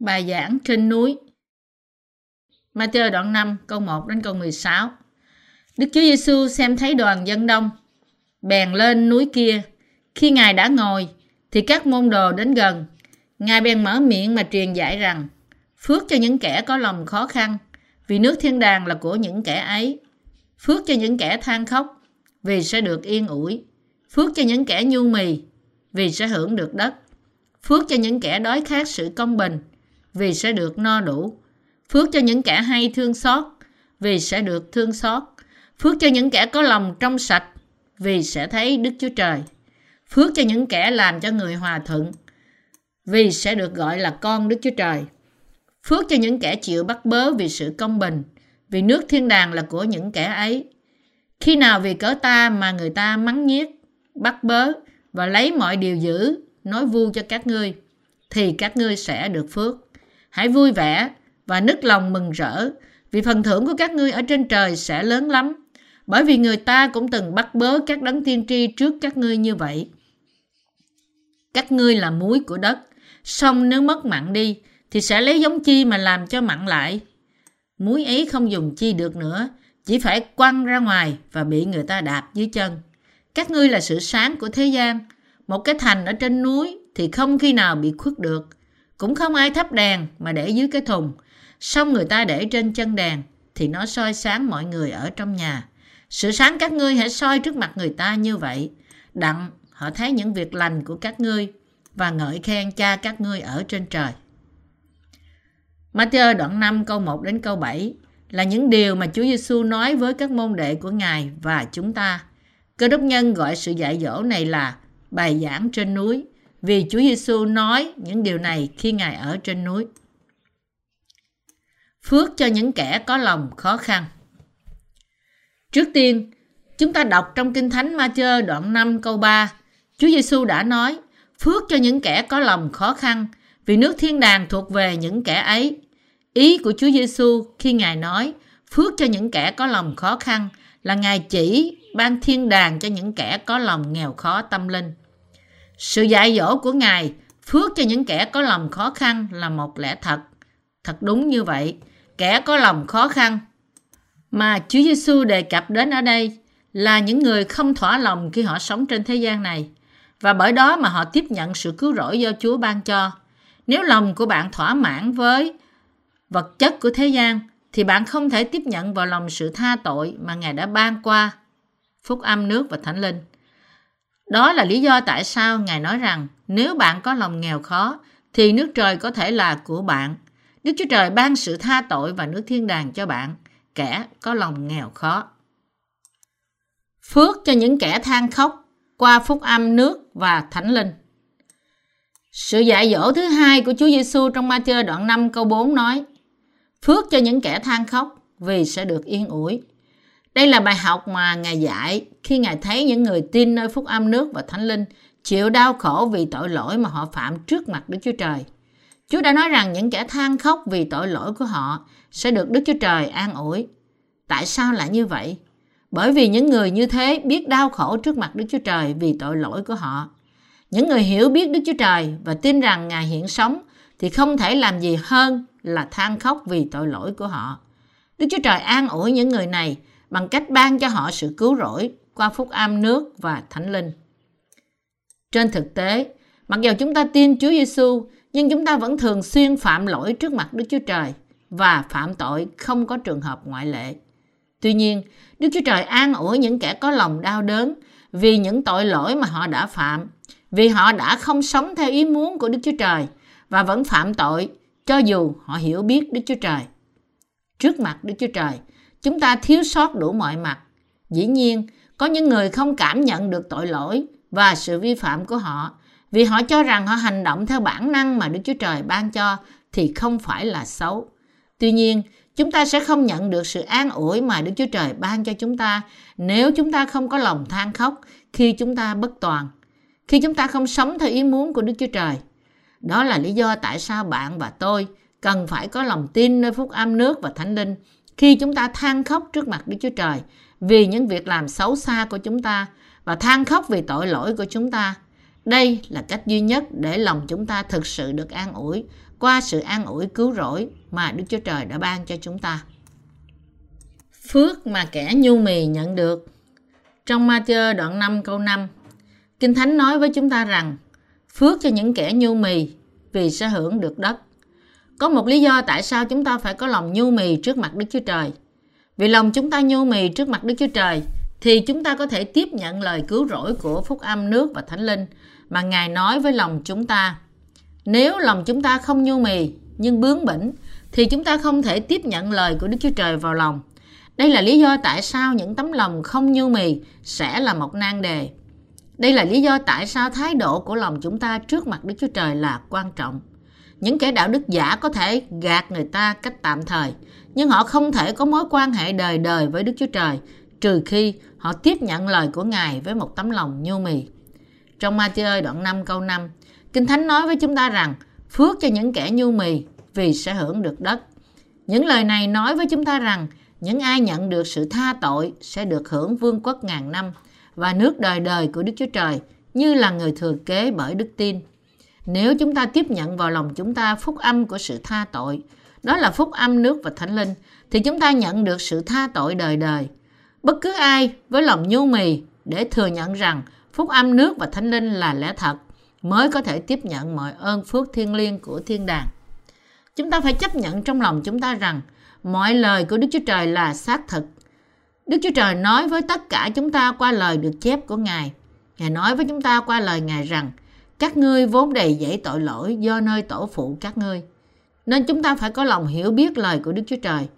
Bài giảng trên núi. Matthew đoạn 5 câu 1 đến câu 16 Đức Chúa Giêsu xem thấy đoàn dân đông bèn lên núi kia. Khi Ngài đã ngồi, thì các môn đồ đến gần. Ngài bèn mở miệng mà truyền dạy rằng, phước cho những kẻ có lòng khó khăn, vì nước thiên đàng là của những kẻ ấy. Phước cho những kẻ than khóc, vì sẽ được yên ủi. Phước cho những kẻ nhu mì, vì sẽ hưởng được đất. Phước cho những kẻ đói khát sự công bình vì sẽ được no đủ. Phước cho những kẻ hay thương xót, vì sẽ được thương xót. Phước cho những kẻ có lòng trong sạch, vì sẽ thấy Đức Chúa Trời. Phước cho những kẻ làm cho người hòa thuận, vì sẽ được gọi là con Đức Chúa Trời. Phước cho những kẻ chịu bắt bớ vì sự công bình, vì nước thiên đàng là của những kẻ ấy. Khi nào vì cớ ta mà người ta mắng nhiếc, bắt bớ và lấy mọi điều dữ, nói vu cho các ngươi, thì các ngươi sẽ được phước. Hãy vui vẻ và nức lòng mừng rỡ, vì phần thưởng của các ngươi ở trên trời sẽ lớn lắm. Bởi vì người ta cũng từng bắt bớ các đấng tiên tri trước các ngươi như vậy. Các ngươi là muối của đất, song nếu mất mặn đi, thì sẽ lấy giống chi mà làm cho mặn lại. Muối ấy không dùng chi được nữa, chỉ phải quăng ra ngoài và bị người ta đạp dưới chân. Các ngươi là sự sáng của thế gian. Một cái thành ở trên núi thì không khi nào bị khuất được. Cũng không ai thắp đèn mà để dưới cái thùng. Xong người ta để trên chân đèn, thì nó soi sáng mọi người ở trong nhà. Sự sáng các ngươi hãy soi trước mặt người ta như vậy. Đặng, họ thấy những việc lành của các ngươi và ngợi khen cha các ngươi ở trên trời. Matthew đoạn 5 câu 1 đến câu 7 là những điều mà Chúa Giêsu nói với các môn đệ của Ngài và chúng ta. Cơ đốc nhân gọi sự dạy dỗ này là bài giảng trên núi vì Chúa Giêsu nói những điều này khi Ngài ở trên núi. Phước cho những kẻ có lòng khó khăn. Trước tiên, chúng ta đọc trong Kinh Thánh Ma-chơ đoạn 5 câu 3, Chúa Giêsu đã nói, phước cho những kẻ có lòng khó khăn, vì nước thiên đàng thuộc về những kẻ ấy. Ý của Chúa Giêsu khi Ngài nói, phước cho những kẻ có lòng khó khăn là Ngài chỉ ban thiên đàng cho những kẻ có lòng nghèo khó tâm linh. Sự dạy dỗ của Ngài phước cho những kẻ có lòng khó khăn là một lẽ thật. Thật đúng như vậy, kẻ có lòng khó khăn mà Chúa Giêsu đề cập đến ở đây là những người không thỏa lòng khi họ sống trên thế gian này và bởi đó mà họ tiếp nhận sự cứu rỗi do Chúa ban cho. Nếu lòng của bạn thỏa mãn với vật chất của thế gian thì bạn không thể tiếp nhận vào lòng sự tha tội mà Ngài đã ban qua phúc âm nước và thánh linh. Đó là lý do tại sao Ngài nói rằng nếu bạn có lòng nghèo khó thì nước trời có thể là của bạn. Đức Chúa Trời ban sự tha tội và nước thiên đàng cho bạn, kẻ có lòng nghèo khó. Phước cho những kẻ than khóc qua phúc âm nước và thánh linh. Sự dạy dỗ thứ hai của Chúa Giêsu trong Ma-thơ đoạn 5 câu 4 nói: Phước cho những kẻ than khóc vì sẽ được yên ủi. Đây là bài học mà Ngài dạy khi Ngài thấy những người tin nơi phúc âm nước và thánh linh, chịu đau khổ vì tội lỗi mà họ phạm trước mặt Đức Chúa Trời. Chúa đã nói rằng những kẻ than khóc vì tội lỗi của họ sẽ được Đức Chúa Trời an ủi. Tại sao lại như vậy? Bởi vì những người như thế biết đau khổ trước mặt Đức Chúa Trời vì tội lỗi của họ. Những người hiểu biết Đức Chúa Trời và tin rằng Ngài hiện sống thì không thể làm gì hơn là than khóc vì tội lỗi của họ. Đức Chúa Trời an ủi những người này bằng cách ban cho họ sự cứu rỗi qua phúc âm nước và thánh linh. Trên thực tế, mặc dù chúng ta tin Chúa Giêsu, nhưng chúng ta vẫn thường xuyên phạm lỗi trước mặt Đức Chúa Trời và phạm tội không có trường hợp ngoại lệ. Tuy nhiên, Đức Chúa Trời an ủi những kẻ có lòng đau đớn vì những tội lỗi mà họ đã phạm, vì họ đã không sống theo ý muốn của Đức Chúa Trời và vẫn phạm tội cho dù họ hiểu biết Đức Chúa Trời. Trước mặt Đức Chúa Trời, chúng ta thiếu sót đủ mọi mặt. Dĩ nhiên, có những người không cảm nhận được tội lỗi và sự vi phạm của họ vì họ cho rằng họ hành động theo bản năng mà Đức Chúa Trời ban cho thì không phải là xấu. Tuy nhiên, chúng ta sẽ không nhận được sự an ủi mà Đức Chúa Trời ban cho chúng ta nếu chúng ta không có lòng than khóc khi chúng ta bất toàn, khi chúng ta không sống theo ý muốn của Đức Chúa Trời. Đó là lý do tại sao bạn và tôi cần phải có lòng tin nơi phúc âm nước và thánh linh khi chúng ta than khóc trước mặt Đức Chúa Trời vì những việc làm xấu xa của chúng ta và than khóc vì tội lỗi của chúng ta. Đây là cách duy nhất để lòng chúng ta thực sự được an ủi, qua sự an ủi cứu rỗi mà Đức Chúa Trời đã ban cho chúng ta. Phước mà kẻ nhu mì nhận được Trong Matthew đoạn 5 câu 5 Kinh Thánh nói với chúng ta rằng, phước cho những kẻ nhu mì vì sẽ hưởng được đất. Có một lý do tại sao chúng ta phải có lòng nhu mì trước mặt Đức Chúa Trời. Vì lòng chúng ta nhu mì trước mặt Đức Chúa Trời thì chúng ta có thể tiếp nhận lời cứu rỗi của phúc âm nước và thánh linh mà Ngài nói với lòng chúng ta. Nếu lòng chúng ta không nhu mì nhưng bướng bỉnh thì chúng ta không thể tiếp nhận lời của Đức Chúa Trời vào lòng. Đây là lý do tại sao những tấm lòng không nhu mì sẽ là một nan đề. Đây là lý do tại sao thái độ của lòng chúng ta trước mặt Đức Chúa Trời là quan trọng. Những kẻ đạo đức giả có thể gạt người ta cách tạm thời, nhưng họ không thể có mối quan hệ đời đời với Đức Chúa Trời trừ khi họ tiếp nhận lời của Ngài với một tấm lòng nhu mì. Trong Matthew đoạn 5 câu 5, Kinh Thánh nói với chúng ta rằng phước cho những kẻ nhu mì vì sẽ hưởng được đất. Những lời này nói với chúng ta rằng những ai nhận được sự tha tội sẽ được hưởng vương quốc ngàn năm và nước đời đời của Đức Chúa Trời như là người thừa kế bởi đức tin. Nếu chúng ta tiếp nhận vào lòng chúng ta phúc âm của sự tha tội, đó là phúc âm nước và thánh linh, thì chúng ta nhận được sự tha tội đời đời. Bất cứ ai với lòng nhu mì để thừa nhận rằng phúc âm nước và thánh linh là lẽ thật mới có thể tiếp nhận mọi ơn phước thiên liêng của thiên đàng. Chúng ta phải chấp nhận trong lòng chúng ta rằng mọi lời của Đức Chúa Trời là xác thực. Đức Chúa Trời nói với tất cả chúng ta qua lời được chép của Ngài. Ngài nói với chúng ta qua lời Ngài rằng các ngươi vốn đầy dẫy tội lỗi do nơi tổ phụ các ngươi. Nên chúng ta phải có lòng hiểu biết lời của Đức Chúa Trời.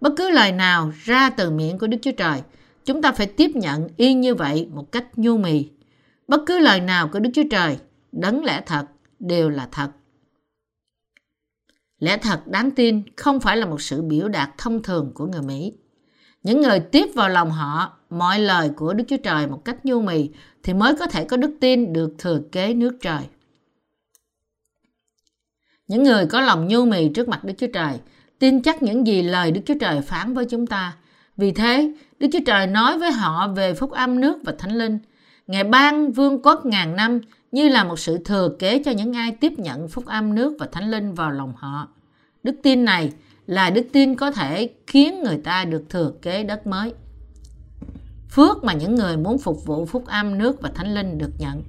Bất cứ lời nào ra từ miệng của Đức Chúa Trời, chúng ta phải tiếp nhận yên như vậy một cách nhu mì. Bất cứ lời nào của Đức Chúa Trời, đấng lẽ thật, đều là thật. Lẽ thật đáng tin không phải là một sự biểu đạt thông thường của người Mỹ. Những người tiếp vào lòng họ mọi lời của Đức Chúa Trời một cách nhu mì thì mới có thể có đức tin được thừa kế nước trời. Những người có lòng nhu mì trước mặt Đức Chúa Trời tin chắc những gì lời Đức Chúa Trời phán với chúng ta. Vì thế, Đức Chúa Trời nói với họ về phúc âm nước và thánh linh. Ngài ban vương quốc ngàn năm như là một sự thừa kế cho những ai tiếp nhận phúc âm nước và thánh linh vào lòng họ. Đức tin này là đức tin có thể khiến người ta được thừa kế đất mới. Phước mà những người muốn phục vụ phúc âm nước và thánh linh được nhận.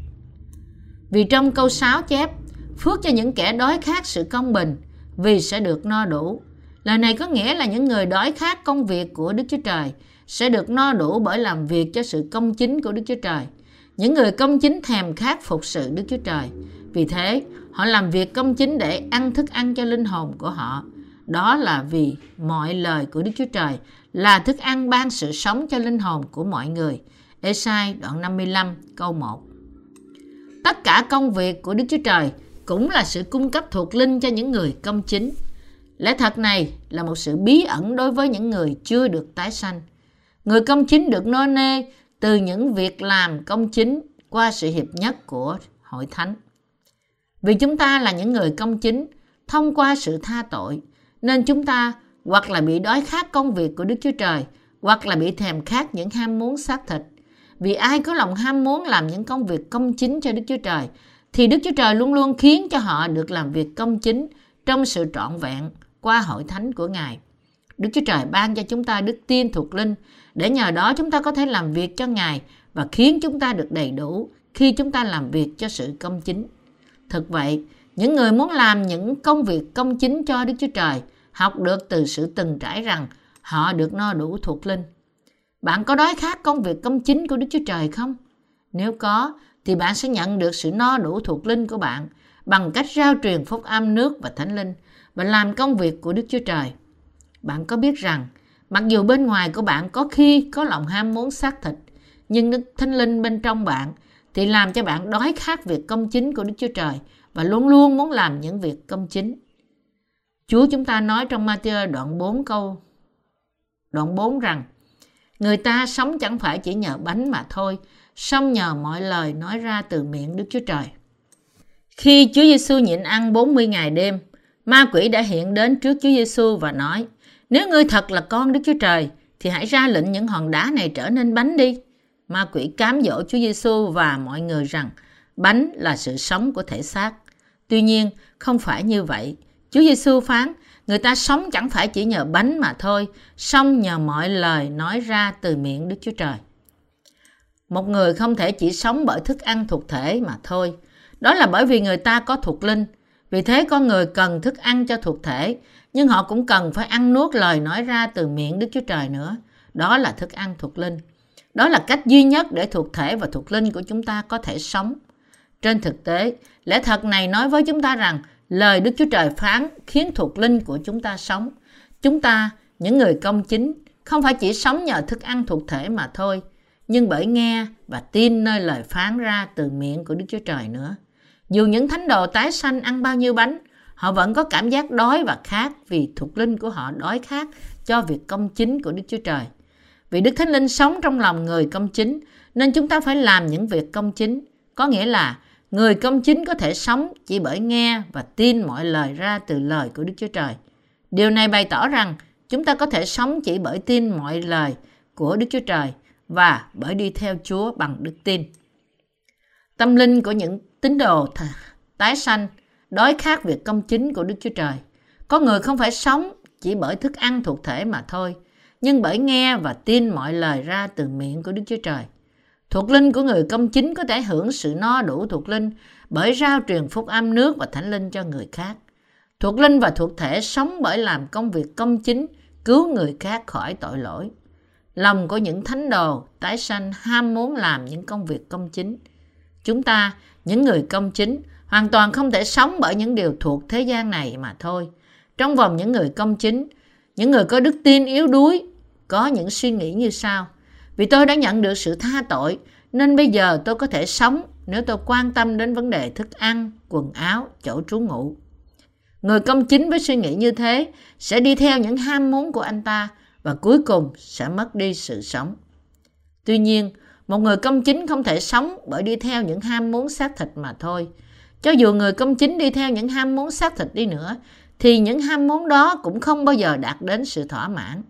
Vì trong câu 6 chép, phước cho những kẻ đói khát sự công bình vì sẽ được no đủ. Lời này có nghĩa là những người đói khát công việc của Đức Chúa Trời sẽ được no đủ bởi làm việc cho sự công chính của Đức Chúa Trời. Những người công chính thèm khát phục sự Đức Chúa Trời. Vì thế, họ làm việc công chính để ăn thức ăn cho linh hồn của họ. Đó là vì mọi lời của Đức Chúa Trời là thức ăn ban sự sống cho linh hồn của mọi người. Esai đoạn 55 câu 1 Tất cả công việc của Đức Chúa Trời cũng là sự cung cấp thuộc linh cho những người công chính. Lẽ thật này là một sự bí ẩn đối với những người chưa được tái sanh. Người công chính được nô nê từ những việc làm công chính qua sự hiệp nhất của hội thánh. Vì chúng ta là những người công chính, thông qua sự tha tội, nên chúng ta hoặc là bị đói khát công việc của Đức Chúa Trời, hoặc là bị thèm khát những ham muốn xác thịt. Vì ai có lòng ham muốn làm những công việc công chính cho Đức Chúa Trời, thì Đức Chúa Trời luôn luôn khiến cho họ được làm việc công chính trong sự trọn vẹn qua hội thánh của Ngài. Đức Chúa Trời ban cho chúng ta đức tin thuộc linh để nhờ đó chúng ta có thể làm việc cho Ngài và khiến chúng ta được đầy đủ khi chúng ta làm việc cho sự công chính. Thực vậy, những người muốn làm những công việc công chính cho Đức Chúa Trời học được từ sự từng trải rằng họ được no đủ thuộc linh. Bạn có đói khát công việc công chính của Đức Chúa Trời không? Nếu có, thì bạn sẽ nhận được sự no đủ thuộc linh của bạn bằng cách rao truyền phúc âm nước và thánh linh và làm công việc của Đức Chúa Trời. Bạn có biết rằng, mặc dù bên ngoài của bạn có khi có lòng ham muốn xác thịt, nhưng Đức Thánh Linh bên trong bạn thì làm cho bạn đói khát việc công chính của Đức Chúa Trời và luôn luôn muốn làm những việc công chính. Chúa chúng ta nói trong Matthew đoạn 4 câu đoạn 4 rằng người ta sống chẳng phải chỉ nhờ bánh mà thôi, song nhờ mọi lời nói ra từ miệng Đức Chúa Trời. Khi Chúa Giêsu nhịn ăn 40 ngày đêm, ma quỷ đã hiện đến trước Chúa Giêsu và nói: "Nếu ngươi thật là con Đức Chúa Trời, thì hãy ra lệnh những hòn đá này trở nên bánh đi." Ma quỷ cám dỗ Chúa Giêsu và mọi người rằng bánh là sự sống của thể xác. Tuy nhiên, không phải như vậy. Chúa Giêsu phán, người ta sống chẳng phải chỉ nhờ bánh mà thôi, song nhờ mọi lời nói ra từ miệng Đức Chúa Trời. Một người không thể chỉ sống bởi thức ăn thuộc thể mà thôi. Đó là bởi vì người ta có thuộc linh. Vì thế con người cần thức ăn cho thuộc thể, nhưng họ cũng cần phải ăn nuốt lời nói ra từ miệng Đức Chúa Trời nữa. Đó là thức ăn thuộc linh. Đó là cách duy nhất để thuộc thể và thuộc linh của chúng ta có thể sống. Trên thực tế, lẽ thật này nói với chúng ta rằng lời Đức Chúa Trời phán khiến thuộc linh của chúng ta sống. Chúng ta, những người công chính, không phải chỉ sống nhờ thức ăn thuộc thể mà thôi, nhưng bởi nghe và tin nơi lời phán ra từ miệng của Đức Chúa Trời nữa. Dù những thánh đồ tái sanh ăn bao nhiêu bánh, họ vẫn có cảm giác đói và khát vì thuộc linh của họ đói khát cho việc công chính của Đức Chúa Trời. Vì Đức Thánh Linh sống trong lòng người công chính, nên chúng ta phải làm những việc công chính. Có nghĩa là người công chính có thể sống chỉ bởi nghe và tin mọi lời ra từ lời của Đức Chúa Trời. Điều này bày tỏ rằng chúng ta có thể sống chỉ bởi tin mọi lời của Đức Chúa Trời và bởi đi theo Chúa bằng đức tin. Tâm linh của những tín đồ tái sanh đói khát việc công chính của Đức Chúa Trời. Có người không phải sống chỉ bởi thức ăn thuộc thể mà thôi, nhưng bởi nghe và tin mọi lời ra từ miệng của Đức Chúa Trời. Thuộc linh của người công chính có thể hưởng sự no đủ thuộc linh bởi rao truyền phúc âm nước và thánh linh cho người khác. Thuộc linh và thuộc thể sống bởi làm công việc công chính, cứu người khác khỏi tội lỗi. Lòng của những thánh đồ tái sanh ham muốn làm những công việc công chính. Chúng ta, những người công chính, hoàn toàn không thể sống bởi những điều thuộc thế gian này mà thôi. Trong vòng những người công chính, những người có đức tin yếu đuối có những suy nghĩ như sau. Vì tôi đã nhận được sự tha tội, nên bây giờ tôi có thể sống nếu tôi quan tâm đến vấn đề thức ăn, quần áo, chỗ trú ngụ. Người công chính với suy nghĩ như thế sẽ đi theo những ham muốn của anh ta và cuối cùng sẽ mất đi sự sống. Tuy nhiên, một người công chính không thể sống bởi đi theo những ham muốn xác thịt mà thôi. Cho dù người công chính đi theo những ham muốn xác thịt đi nữa, thì những ham muốn đó cũng không bao giờ đạt đến sự thỏa mãn.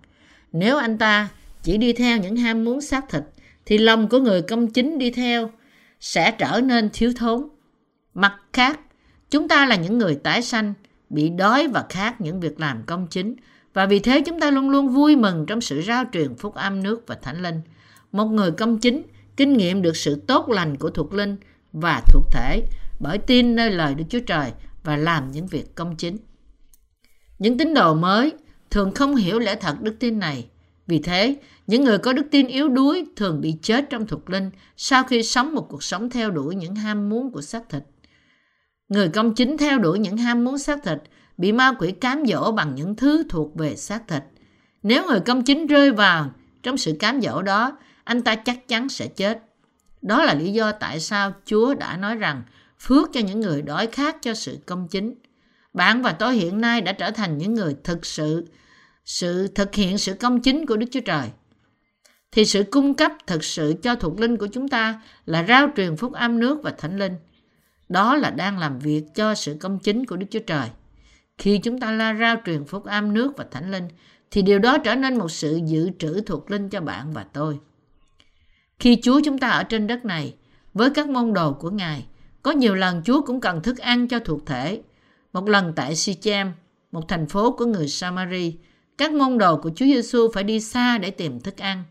Nếu anh ta chỉ đi theo những ham muốn xác thịt, thì lòng của người công chính đi theo sẽ trở nên thiếu thốn. Mặt khác, chúng ta là những người tái sanh, bị đói và khát những việc làm công chính, và vì thế chúng ta luôn luôn vui mừng trong sự rao truyền phúc âm nước và thánh linh. Một người công chính kinh nghiệm được sự tốt lành của thuộc linh và thuộc thể bởi tin nơi lời Đức Chúa Trời và làm những việc công chính. Những tín đồ mới thường không hiểu lẽ thật đức tin này. Vì thế, những người có đức tin yếu đuối thường bị chết trong thuộc linh sau khi sống một cuộc sống theo đuổi những ham muốn của xác thịt. Người công chính theo đuổi những ham muốn xác thịt bị ma quỷ cám dỗ bằng những thứ thuộc về xác thịt. Nếu người công chính rơi vào trong sự cám dỗ đó, anh ta chắc chắn sẽ chết. Đó là lý do tại sao Chúa đã nói rằng phước cho những người đói khát cho sự công chính. Bạn và tôi hiện nay đã trở thành những người thực sự sự thực hiện sự công chính của Đức Chúa Trời. Thì sự cung cấp thực sự cho thuộc linh của chúng ta là rao truyền phúc âm nước và thánh linh. Đó là đang làm việc cho sự công chính của Đức Chúa Trời. Khi chúng ta la rao truyền phúc âm nước và thánh linh, thì điều đó trở nên một sự dự trữ thuộc linh cho bạn và tôi. Khi Chúa chúng ta ở trên đất này, với các môn đồ của Ngài, có nhiều lần Chúa cũng cần thức ăn cho thuộc thể. Một lần tại Sichem, một thành phố của người Samari, các môn đồ của Chúa Giêsu phải đi xa để tìm thức ăn.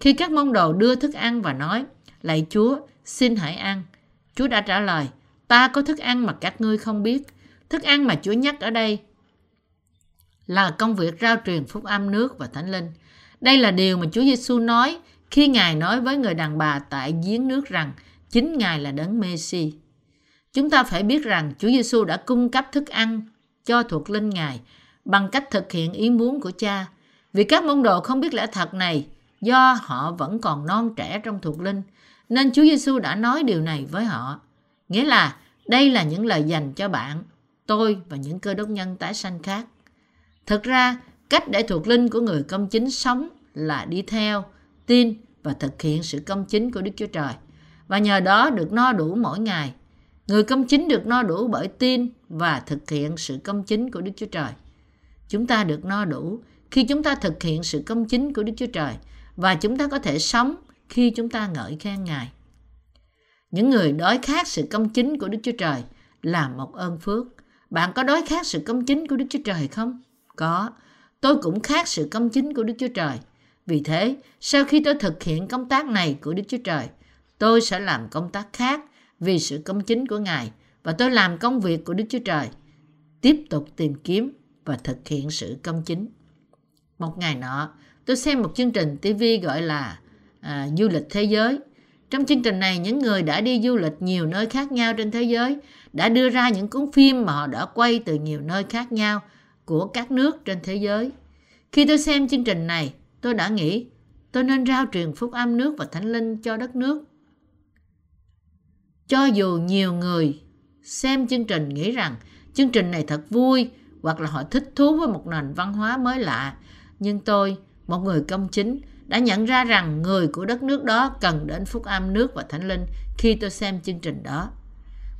Khi các môn đồ đưa thức ăn và nói, Lạy Chúa, xin hãy ăn. Chúa đã trả lời, ta có thức ăn mà các ngươi không biết. Thức ăn mà Chúa nhắc ở đây là công việc rao truyền phúc âm nước và thánh linh. Đây là điều mà Chúa Giêsu nói khi Ngài nói với người đàn bà tại giếng nước rằng chính Ngài là đấng Messi. Chúng ta phải biết rằng Chúa Giêsu đã cung cấp thức ăn cho thuộc linh Ngài bằng cách thực hiện ý muốn của cha. Vì các môn đồ không biết lẽ thật này do họ vẫn còn non trẻ trong thuộc linh, nên Chúa Giêsu đã nói điều này với họ. Nghĩa là đây là những lời dành cho bạn, tôi và những cơ đốc nhân tái sanh khác. Thực ra, cách để thuộc linh của người công chính sống là đi theo, tin và thực hiện sự công chính của Đức Chúa Trời. Và nhờ đó được no đủ mỗi ngày. Người công chính được no đủ bởi tin và thực hiện sự công chính của Đức Chúa Trời. Chúng ta được no đủ khi chúng ta thực hiện sự công chính của Đức Chúa Trời và chúng ta có thể sống khi chúng ta ngợi khen Ngài. Những người đói khát sự công chính của Đức Chúa Trời là một ơn phước. Bạn có đói khát sự công chính của Đức Chúa Trời không? Có. Tôi cũng khát sự công chính của Đức Chúa Trời. Vì thế, sau khi tôi thực hiện công tác này của Đức Chúa Trời, tôi sẽ làm công tác khác vì sự công chính của Ngài và tôi làm công việc của Đức Chúa Trời. Tiếp tục tìm kiếm và thực hiện sự công chính. Một ngày nọ, tôi xem một chương trình TV gọi là à, Du lịch Thế giới. Trong chương trình này, những người đã đi du lịch nhiều nơi khác nhau trên thế giới đã đưa ra những cuốn phim mà họ đã quay từ nhiều nơi khác nhau của các nước trên thế giới. Khi tôi xem chương trình này, tôi đã nghĩ tôi nên rao truyền phúc âm nước và thánh linh cho đất nước. Cho dù nhiều người xem chương trình nghĩ rằng chương trình này thật vui hoặc là họ thích thú với một nền văn hóa mới lạ, nhưng tôi, một người công chính, đã nhận ra rằng người của đất nước đó cần đến phúc âm nước và thánh linh khi tôi xem chương trình đó.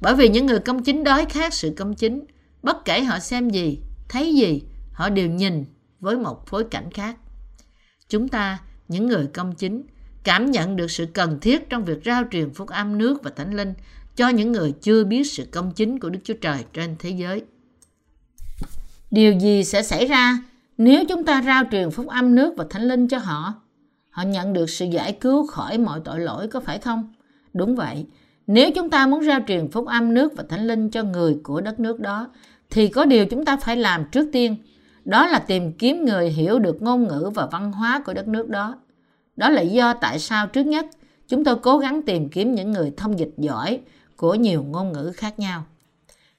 Bởi vì những người công chính đói khát sự công chính, bất kể họ xem gì, thấy gì, họ đều nhìn với một phối cảnh khác. Chúng ta, những người công chính, cảm nhận được sự cần thiết trong việc rao truyền phúc âm nước và thánh linh cho những người chưa biết sự công chính của Đức Chúa Trời trên thế giới. Điều gì sẽ xảy ra nếu chúng ta rao truyền phúc âm nước và thánh linh cho họ? Họ nhận được sự giải cứu khỏi mọi tội lỗi có phải không? Đúng vậy. Nếu chúng ta muốn rao truyền phúc âm nước và thánh linh cho người của đất nước đó, thì có điều chúng ta phải làm trước tiên. Đó là tìm kiếm người hiểu được ngôn ngữ và văn hóa của đất nước đó. Đó là do tại sao trước nhất chúng tôi cố gắng tìm kiếm những người thông dịch giỏi của nhiều ngôn ngữ khác nhau.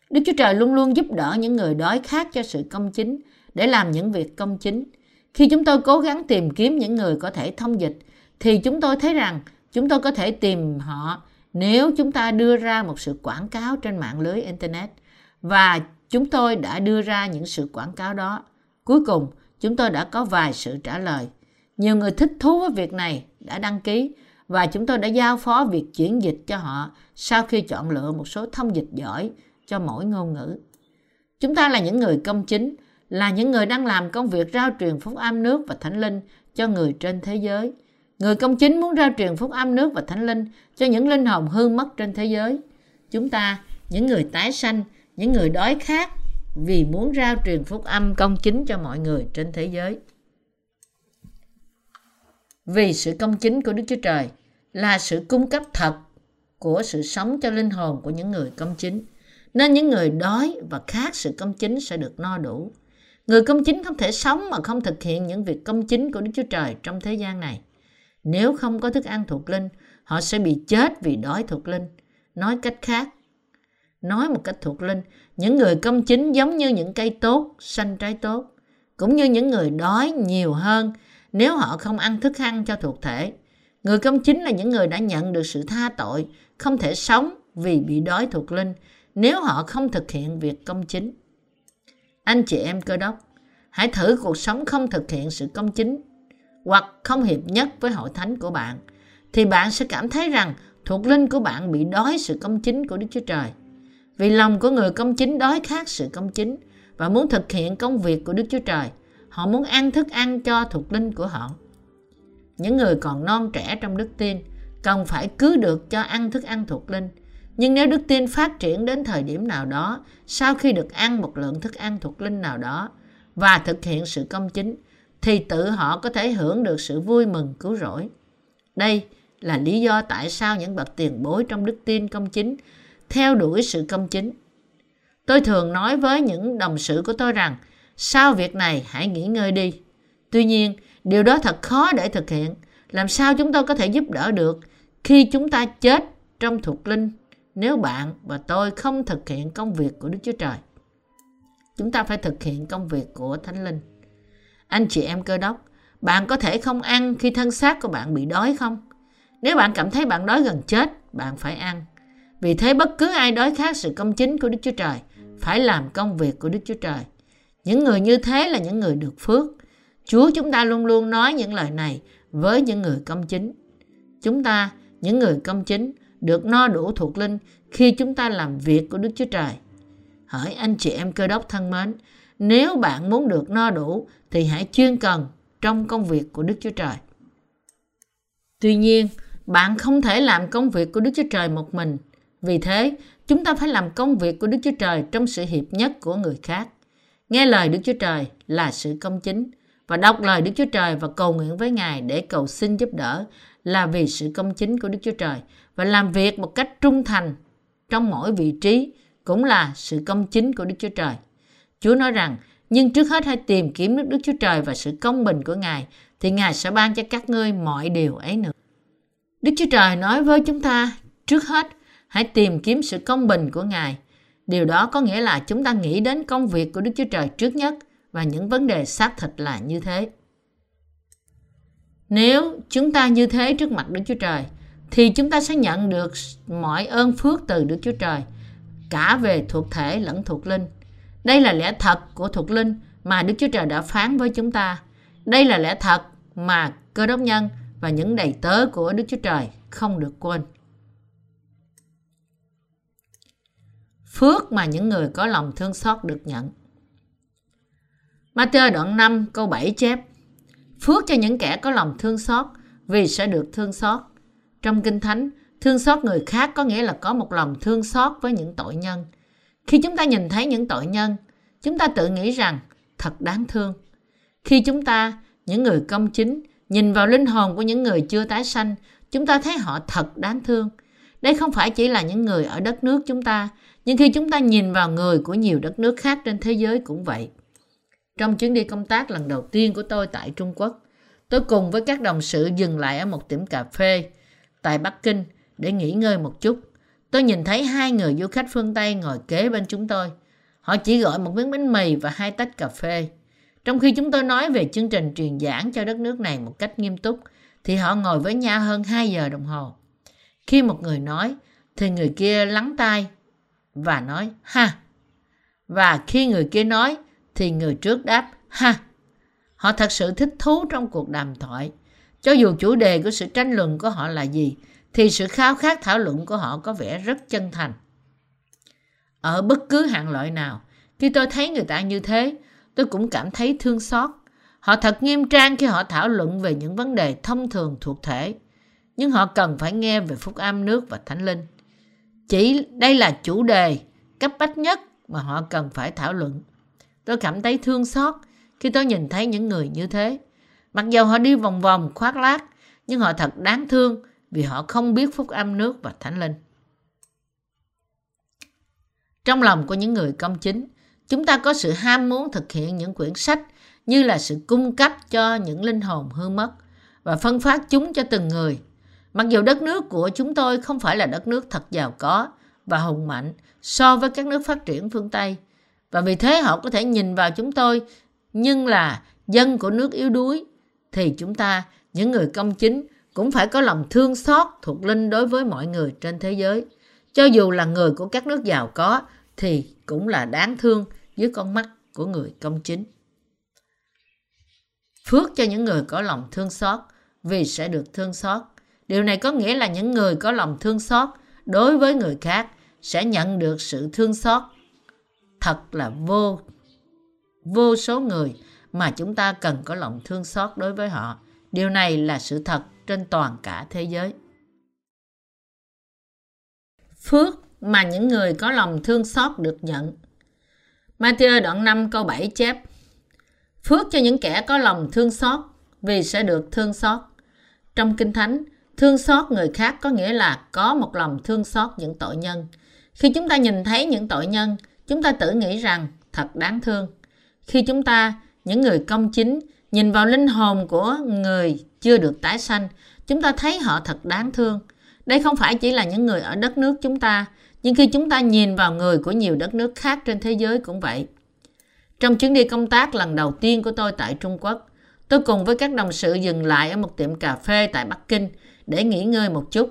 Đức Chúa Trời luôn luôn giúp đỡ những người đói khát cho sự công chính để làm những việc công chính. Khi chúng tôi cố gắng tìm kiếm những người có thể thông dịch thì chúng tôi thấy rằng chúng tôi có thể tìm họ nếu chúng ta đưa ra một sự quảng cáo trên mạng lưới internet và chúng tôi đã đưa ra những sự quảng cáo đó, cuối cùng chúng tôi đã có vài sự trả lời. Nhiều người thích thú với việc này đã đăng ký và chúng tôi đã giao phó việc chuyển dịch cho họ sau khi chọn lựa một số thông dịch giỏi cho mỗi ngôn ngữ. Chúng ta là những người công chính, là những người đang làm công việc rao truyền phúc âm nước và thánh linh cho người trên thế giới. Người công chính muốn rao truyền phúc âm nước và thánh linh cho những linh hồn hư mất trên thế giới. Chúng ta, những người tái sanh, những người đói khát vì muốn rao truyền phúc âm công chính cho mọi người trên thế giới. Vì sự công chính của Đức Chúa Trời là sự cung cấp thật của sự sống cho linh hồn của những người công chính. Nên những người đói và khát sự công chính sẽ được no đủ. Người công chính không thể sống mà không thực hiện những việc công chính của Đức Chúa Trời trong thế gian này. Nếu không có thức ăn thuộc linh, họ sẽ bị chết vì đói thuộc linh. Nói cách khác, nói một cách thuộc linh, những người công chính giống như những cây tốt, xanh trái tốt, cũng như những người đói nhiều hơn nếu họ không ăn thức ăn cho thuộc thể. Người công chính là những người đã nhận được sự tha tội, không thể sống vì bị đói thuộc linh nếu họ không thực hiện việc công chính. Anh chị em cơ đốc, hãy thử cuộc sống không thực hiện sự công chính hoặc không hiệp nhất với hội thánh của bạn thì bạn sẽ cảm thấy rằng thuộc linh của bạn bị đói sự công chính của Đức Chúa Trời. Vì lòng của người công chính đói khát sự công chính và muốn thực hiện công việc của Đức Chúa Trời. Họ muốn ăn thức ăn cho thuộc linh của họ. Những người còn non trẻ trong đức tin cần phải cứ được cho ăn thức ăn thuộc linh. Nhưng nếu đức tin phát triển đến thời điểm nào đó, sau khi được ăn một lượng thức ăn thuộc linh nào đó và thực hiện sự công chính, thì tự họ có thể hưởng được sự vui mừng cứu rỗi. Đây là lý do tại sao những bậc tiền bối trong đức tin công chính theo đuổi sự công chính. Tôi thường nói với những đồng sự của tôi rằng sau việc này hãy nghỉ ngơi đi. Tuy nhiên, điều đó thật khó để thực hiện. Làm sao chúng tôi có thể giúp đỡ được khi chúng ta chết trong thuộc linh nếu bạn và tôi không thực hiện công việc của Đức Chúa Trời? Chúng ta phải thực hiện công việc của Thánh Linh. Anh chị em cơ đốc, bạn có thể không ăn khi thân xác của bạn bị đói không? Nếu bạn cảm thấy bạn đói gần chết, bạn phải ăn. Vì thế bất cứ ai đói khát sự công chính của Đức Chúa Trời phải làm công việc của Đức Chúa Trời. Những người như thế là những người được phước. Chúa chúng ta luôn luôn nói những lời này với những người công chính. Chúng ta, những người công chính, được no đủ thuộc linh khi chúng ta làm việc của Đức Chúa Trời. Hỏi anh chị em cơ đốc thân mến, nếu bạn muốn được no đủ thì hãy chuyên cần trong công việc của Đức Chúa Trời. Tuy nhiên, bạn không thể làm công việc của Đức Chúa Trời một mình. Vì thế, chúng ta phải làm công việc của Đức Chúa Trời trong sự hiệp nhất của người khác. Nghe lời Đức Chúa Trời là sự công chính và đọc lời Đức Chúa Trời và cầu nguyện với Ngài để cầu xin giúp đỡ là vì sự công chính của Đức Chúa Trời và làm việc một cách trung thành trong mỗi vị trí cũng là sự công chính của Đức Chúa Trời. Chúa nói rằng, nhưng trước hết hãy tìm kiếm nước Đức Chúa Trời và sự công bình của Ngài, thì Ngài sẽ ban cho các ngươi mọi điều ấy nữa. Đức Chúa Trời nói với chúng ta, trước hết, hãy tìm kiếm sự công bình của Ngài. Điều đó có nghĩa là chúng ta nghĩ đến công việc của Đức Chúa Trời trước nhất và những vấn đề xác thịt là như thế. Nếu chúng ta như thế trước mặt Đức Chúa Trời, thì chúng ta sẽ nhận được mọi ơn phước từ Đức Chúa Trời, cả về thuộc thể lẫn thuộc linh. Đây là lẽ thật của thuộc linh mà Đức Chúa Trời đã phán với chúng ta. Đây là lẽ thật mà cơ đốc nhân và những đầy tớ của Đức Chúa Trời không được quên. Phước mà những người có lòng thương xót được nhận. Matthew đoạn 5 câu 7 chép Phước cho những kẻ có lòng thương xót vì sẽ được thương xót. Trong Kinh Thánh, thương xót người khác có nghĩa là có một lòng thương xót với những tội nhân. Khi chúng ta nhìn thấy những tội nhân, chúng ta tự nghĩ rằng thật đáng thương. Khi chúng ta, những người công chính, nhìn vào linh hồn của những người chưa tái sanh, chúng ta thấy họ thật đáng thương. Đây không phải chỉ là những người ở đất nước chúng ta, nhưng khi chúng ta nhìn vào người của nhiều đất nước khác trên thế giới cũng vậy. Trong chuyến đi công tác lần đầu tiên của tôi tại Trung Quốc, tôi cùng với các đồng sự dừng lại ở một tiệm cà phê tại Bắc Kinh để nghỉ ngơi một chút. Tôi nhìn thấy hai người du khách phương Tây ngồi kế bên chúng tôi. Họ chỉ gọi một miếng bánh mì và hai tách cà phê. Trong khi chúng tôi nói về chương trình truyền giảng cho đất nước này một cách nghiêm túc, thì họ ngồi với nhau hơn 2 giờ đồng hồ. Khi một người nói, thì người kia lắng tai và nói ha. Và khi người kia nói, thì người trước đáp ha. Họ thật sự thích thú trong cuộc đàm thoại. Cho dù chủ đề của sự tranh luận của họ là gì, thì sự khao khát thảo luận của họ có vẻ rất chân thành. Ở bất cứ hạng loại nào, khi tôi thấy người ta như thế, tôi cũng cảm thấy thương xót. Họ thật nghiêm trang khi họ thảo luận về những vấn đề thông thường thuộc thể, nhưng họ cần phải nghe về phúc âm nước và thánh linh. Chỉ đây là chủ đề cấp bách nhất mà họ cần phải thảo luận. Tôi cảm thấy thương xót khi tôi nhìn thấy những người như thế. Mặc dù họ đi vòng vòng khoác lác, nhưng họ thật đáng thương vì họ không biết phúc âm nước và thánh linh. Trong lòng của những người công chính, chúng ta có sự ham muốn thực hiện những quyển sách như là sự cung cấp cho những linh hồn hư mất và phân phát chúng cho từng người. Mặc dù đất nước của chúng tôi không phải là đất nước thật giàu có và hùng mạnh so với các nước phát triển phương Tây, và vì thế họ có thể nhìn vào chúng tôi nhưng là dân của nước yếu đuối thì chúng ta những người công chính cũng phải có lòng thương xót thuộc linh đối với mọi người trên thế giới. Cho dù là người của các nước giàu có, thì cũng là đáng thương dưới con mắt của người công chính. Phước cho những người có lòng thương xót, vì sẽ được thương xót. Điều này có nghĩa là những người có lòng thương xót đối với người khác sẽ nhận được sự thương xót. Thật là vô vô số người mà chúng ta cần có lòng thương xót đối với họ. Điều này là sự thật trên toàn cả thế giới. Phước mà những người có lòng thương xót được nhận. Matthew đoạn 5 câu 7 chép Phước cho những kẻ có lòng thương xót vì sẽ được thương xót. Trong Kinh Thánh, thương xót người khác có nghĩa là có một lòng thương xót những tội nhân. Khi chúng ta nhìn thấy những tội nhân, chúng ta tự nghĩ rằng thật đáng thương. Khi chúng ta, những người công chính, nhìn vào linh hồn của người chưa được tái sanh, chúng ta thấy họ thật đáng thương. Đây không phải chỉ là những người ở đất nước chúng ta, nhưng khi chúng ta nhìn vào người của nhiều đất nước khác trên thế giới cũng vậy. Trong chuyến đi công tác lần đầu tiên của tôi tại Trung Quốc, tôi cùng với các đồng sự dừng lại ở một tiệm cà phê tại Bắc Kinh để nghỉ ngơi một chút.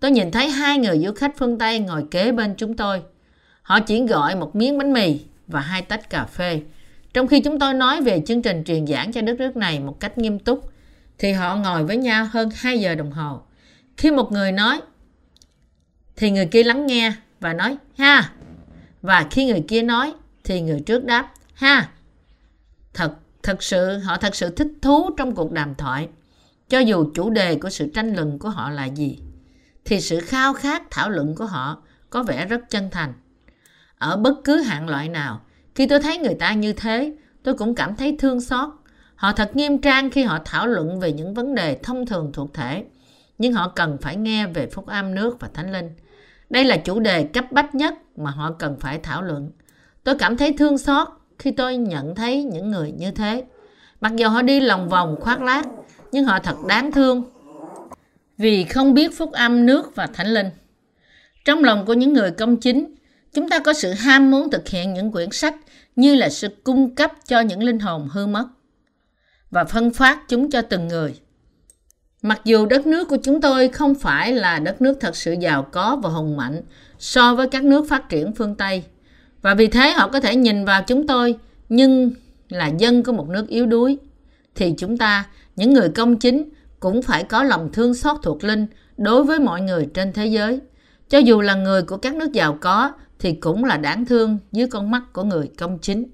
Tôi nhìn thấy hai người du khách phương Tây ngồi kế bên chúng tôi. Họ chỉ gọi một miếng bánh mì và hai tách cà phê. Trong khi chúng tôi nói về chương trình truyền giảng cho đất nước này một cách nghiêm túc, thì họ ngồi với nhau hơn 2 giờ đồng hồ. Khi một người nói, thì người kia lắng nghe và nói ha. Và khi người kia nói, thì người trước đáp ha. Thật, thật sự, họ thật sự thích thú trong cuộc đàm thoại. cho dù chủ đề của sự tranh luận của họ là gì, thì sự khao khát thảo luận của họ có vẻ rất chân thành. Ở bất cứ hạng loại nào, khi tôi thấy người ta như thế, tôi cũng cảm thấy thương xót. Họ thật nghiêm trang khi họ thảo luận về những vấn đề thông thường thuộc thể, nhưng họ cần phải nghe về phúc âm nước và thánh linh. Đây là chủ đề cấp bách nhất mà họ cần phải thảo luận. Tôi cảm thấy thương xót khi tôi nhận thấy những người như thế. Mặc dù họ đi lòng vòng khoác lác, nhưng họ thật đáng thương vì không biết phúc âm nước và thánh linh. Trong lòng của những người công chính, chúng ta có sự ham muốn thực hiện những quyển sách như là sự cung cấp cho những linh hồn hư mất và phân phát chúng cho từng người. Mặc dù đất nước của chúng tôi không phải là đất nước thật sự giàu có và hùng mạnh so với các nước phát triển phương Tây, và vì thế họ có thể nhìn vào chúng tôi nhưng là dân của một nước yếu đuối, thì chúng ta, những người công chính, cũng phải có lòng thương xót thuộc linh đối với mọi người trên thế giới. Cho dù là người của các nước giàu có thì cũng là đáng thương dưới con mắt của người công chính.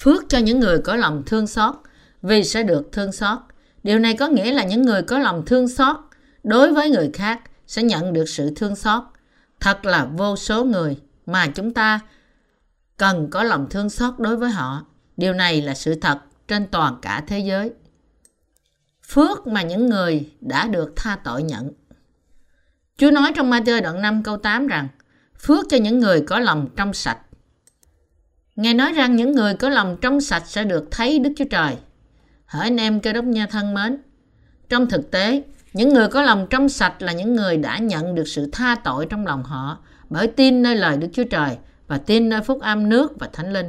Phước cho những người có lòng thương xót vì sẽ được thương xót. Điều này có nghĩa là những người có lòng thương xót đối với người khác sẽ nhận được sự thương xót. Thật là vô số người mà chúng ta cần có lòng thương xót đối với họ. Điều này là sự thật trên toàn cả thế giới. Phước mà những người đã được tha tội nhận. Chúa nói trong Matthew đoạn 5 câu 8 rằng, phước cho những người có lòng trong sạch. Ngài nói rằng những người có lòng trong sạch sẽ được thấy Đức Chúa Trời. Hỡi anh em cơ đốc nha thân mến, trong thực tế, những người có lòng trong sạch là những người đã nhận được sự tha tội trong lòng họ bởi tin nơi lời Đức Chúa Trời và tin nơi phúc âm nước và thánh linh.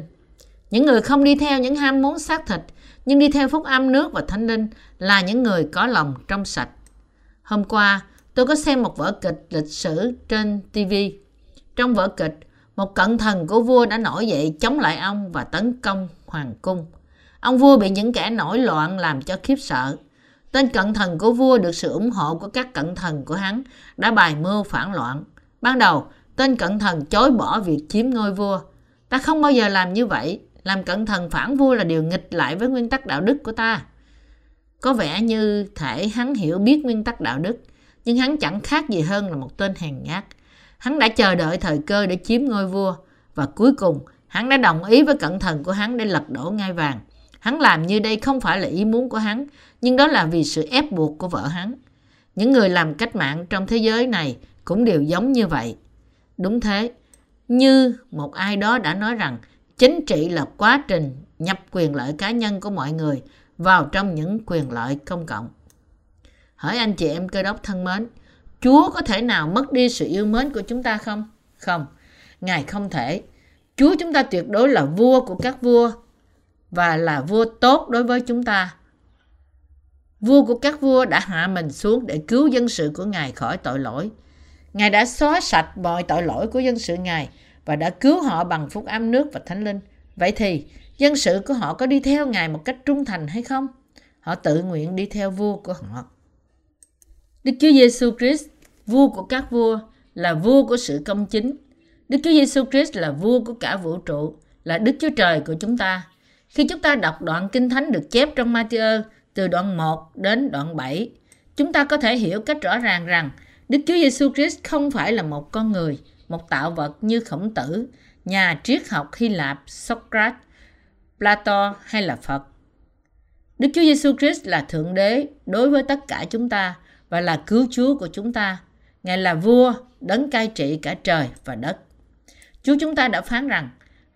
Những người không đi theo những ham muốn xác thịt, nhưng đi theo phúc âm nước và thánh linh là những người có lòng trong sạch. Hôm qua, tôi có xem một vở kịch lịch sử trên TV. Trong vở kịch, một cận thần của vua đã nổi dậy chống lại ông và tấn công hoàng cung. Ông vua bị những kẻ nổi loạn làm cho khiếp sợ. Tên cận thần của vua được sự ủng hộ của các cận thần của hắn đã bài mưu phản loạn. Ban đầu, tên cận thần chối bỏ việc chiếm ngôi vua. Ta không bao giờ làm như vậy. Làm cận thần phản vua là điều nghịch lại với nguyên tắc đạo đức của ta. Có vẻ như thể hắn hiểu biết nguyên tắc đạo đức, nhưng hắn chẳng khác gì hơn là một tên hèn nhát. Hắn đã chờ đợi thời cơ để chiếm ngôi vua và cuối cùng hắn đã đồng ý với cận thần của hắn để lật đổ ngai vàng. Hắn làm như đây không phải là ý muốn của hắn, nhưng đó là vì sự ép buộc của vợ hắn. Những người làm cách mạng trong thế giới này cũng đều giống như vậy. Đúng thế, như một ai đó đã nói rằng chính trị là quá trình nhập quyền lợi cá nhân của mọi người vào trong những quyền lợi công cộng. Hỏi anh chị em cơ đốc thân mến, Chúa có thể nào mất đi sự yêu mến của chúng ta không? Không, Ngài không thể. Chúa chúng ta tuyệt đối là vua của các vua và là vua tốt đối với chúng ta. Vua của các vua đã hạ mình xuống để cứu dân sự của Ngài khỏi tội lỗi. Ngài đã xóa sạch mọi tội lỗi của dân sự Ngài và đã cứu họ bằng phúc âm nước và thánh linh. Vậy thì, dân sự của họ có đi theo Ngài một cách trung thành hay không? Họ tự nguyện đi theo vua của họ. Đức Chúa Giêsu Christ, vua của các vua, là vua của sự công chính. Đức Chúa Giêsu Christ là vua của cả vũ trụ, là Đức Chúa Trời của chúng ta. Khi chúng ta đọc đoạn Kinh Thánh được chép trong Matthew từ đoạn 1 đến đoạn 7, chúng ta có thể hiểu cách rõ ràng rằng Đức Chúa Giêsu Christ không phải là một con người, một tạo vật như Khổng Tử, nhà triết học Hy Lạp Socrates, Plato hay là Phật. Đức Chúa Giêsu Christ là thượng đế đối với tất cả chúng ta và là cứu Chúa của chúng ta. Ngài là vua, đấng cai trị cả trời và đất. Chúa chúng ta đã phán rằng,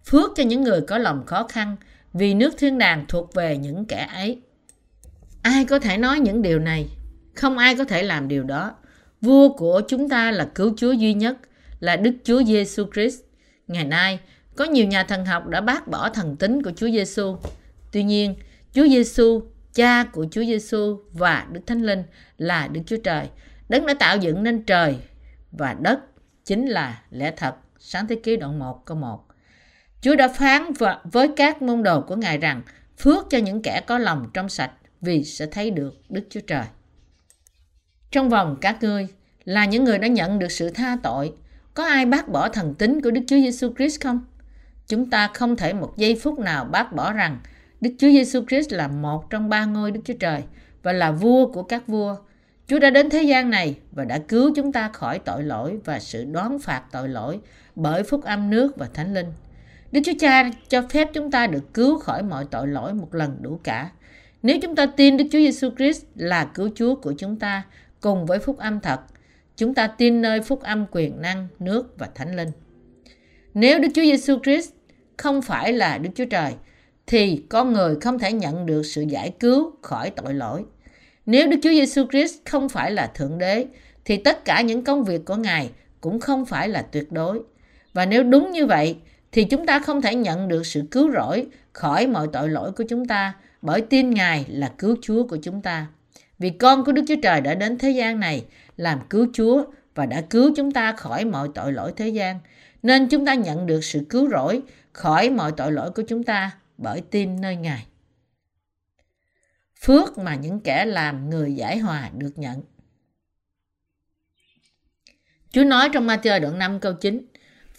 phước cho những người có lòng khó khăn vì nước thiên đàng thuộc về những kẻ ấy. Ai có thể nói những điều này? Không ai có thể làm điều đó. Vua của chúng ta là cứu Chúa duy nhất, là Đức Chúa Giêsu Christ. Ngày nay, có nhiều nhà thần học đã bác bỏ thần tính của Chúa Giêsu. Tuy nhiên, Chúa Giêsu, cha của Chúa Giêsu và Đức Thánh Linh là Đức Chúa Trời. Đấng đã tạo dựng nên trời và đất chính là lẽ thật. Sáng thế ký đoạn 1 câu 1. Chúa đã phán với các môn đồ của Ngài rằng phước cho những kẻ có lòng trong sạch vì sẽ thấy được Đức Chúa Trời. Trong vòng các ngươi là những người đã nhận được sự tha tội, có ai bác bỏ thần tính của Đức Chúa Giêsu Christ không? Chúng ta không thể một giây phút nào bác bỏ rằng Đức Chúa Giêsu Christ là một trong ba ngôi Đức Chúa Trời và là vua của các vua. Chúa đã đến thế gian này và đã cứu chúng ta khỏi tội lỗi và sự đoán phạt tội lỗi bởi phúc âm nước và thánh linh. Đức Chúa Cha cho phép chúng ta được cứu khỏi mọi tội lỗi một lần đủ cả. Nếu chúng ta tin Đức Chúa Giêsu Christ là cứu Chúa của chúng ta cùng với phúc âm thật, chúng ta tin nơi phúc âm quyền năng, nước và thánh linh. Nếu Đức Chúa Giêsu Christ không phải là Đức Chúa Trời, thì con người không thể nhận được sự giải cứu khỏi tội lỗi. Nếu Đức Chúa Giêsu Christ không phải là Thượng Đế, thì tất cả những công việc của Ngài cũng không phải là tuyệt đối. Và nếu đúng như vậy, thì chúng ta không thể nhận được sự cứu rỗi khỏi mọi tội lỗi của chúng ta bởi tin Ngài là cứu Chúa của chúng ta. Vì con của Đức Chúa Trời đã đến thế gian này làm cứu Chúa và đã cứu chúng ta khỏi mọi tội lỗi thế gian. Nên chúng ta nhận được sự cứu rỗi khỏi mọi tội lỗi của chúng ta bởi tin nơi Ngài. Phước mà những kẻ làm người giải hòa được nhận. Chúa nói trong Matthew đoạn 5 câu 9,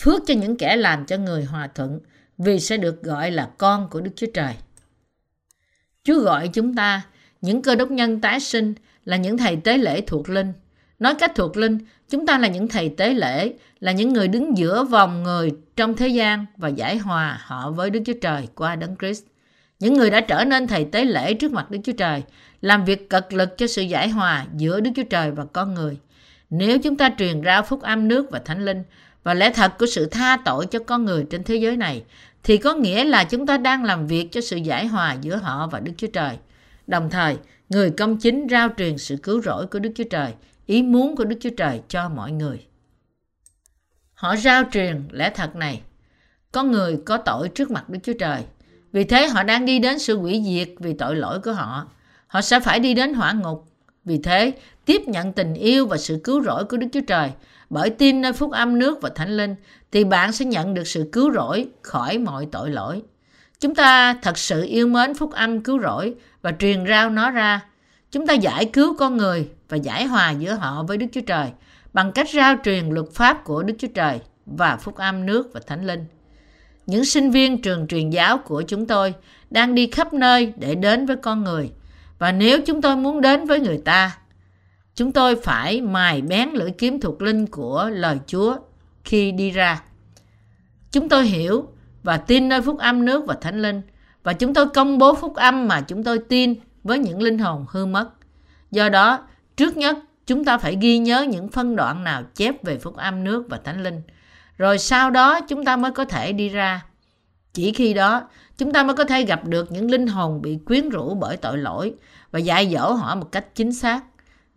Phước cho những kẻ làm cho người hòa thuận, vì sẽ được gọi là con của Đức Chúa Trời. Chúa gọi chúng ta, những cơ đốc nhân tái sinh, là những thầy tế lễ thuộc linh. Nói cách thuộc linh, chúng ta là những thầy tế lễ, là những người đứng giữa vòng người trong thế gian và giải hòa họ với Đức Chúa Trời qua Đấng Christ. Những người đã trở nên thầy tế lễ trước mặt Đức Chúa Trời, làm việc cật lực cho sự giải hòa giữa Đức Chúa Trời và con người. Nếu chúng ta truyền ra phúc âm nước và thánh linh và lẽ thật của sự tha tội cho con người trên thế giới này, thì có nghĩa là chúng ta đang làm việc cho sự giải hòa giữa họ và Đức Chúa Trời. Đồng thời, người công chính rao truyền sự cứu rỗi của Đức Chúa Trời, ý muốn của Đức Chúa Trời cho mọi người. Họ rao truyền lẽ thật này. Con người có tội trước mặt Đức Chúa Trời. Vì thế họ đang đi đến sự hủy diệt vì tội lỗi của họ. Họ sẽ phải đi đến hỏa ngục. Vì thế, tiếp nhận tình yêu và sự cứu rỗi của Đức Chúa Trời bởi tin nơi phúc âm nước và thánh linh thì bạn sẽ nhận được sự cứu rỗi khỏi mọi tội lỗi. Chúng ta thật sự yêu mến phúc âm cứu rỗi và truyền rao nó ra. Chúng ta giải cứu con người và giải hòa giữa họ với Đức Chúa Trời bằng cách rao truyền luật pháp của Đức Chúa Trời và phúc âm nước và thánh linh. Những sinh viên trường truyền giáo của chúng tôi đang đi khắp nơi để đến với con người. Và nếu chúng tôi muốn đến với người ta, chúng tôi phải mài bén lưỡi kiếm thuộc linh của lời Chúa khi đi ra. Chúng tôi hiểu và tin nơi phúc âm nước và thánh linh và chúng tôi công bố phúc âm mà chúng tôi tin với những linh hồn hư mất. Do đó, trước nhất chúng ta phải ghi nhớ những phân đoạn nào chép về phúc âm nước và thánh linh. Rồi sau đó chúng ta mới có thể đi ra. Chỉ khi đó, chúng ta mới có thể gặp được những linh hồn bị quyến rũ bởi tội lỗi và dạy dỗ họ một cách chính xác.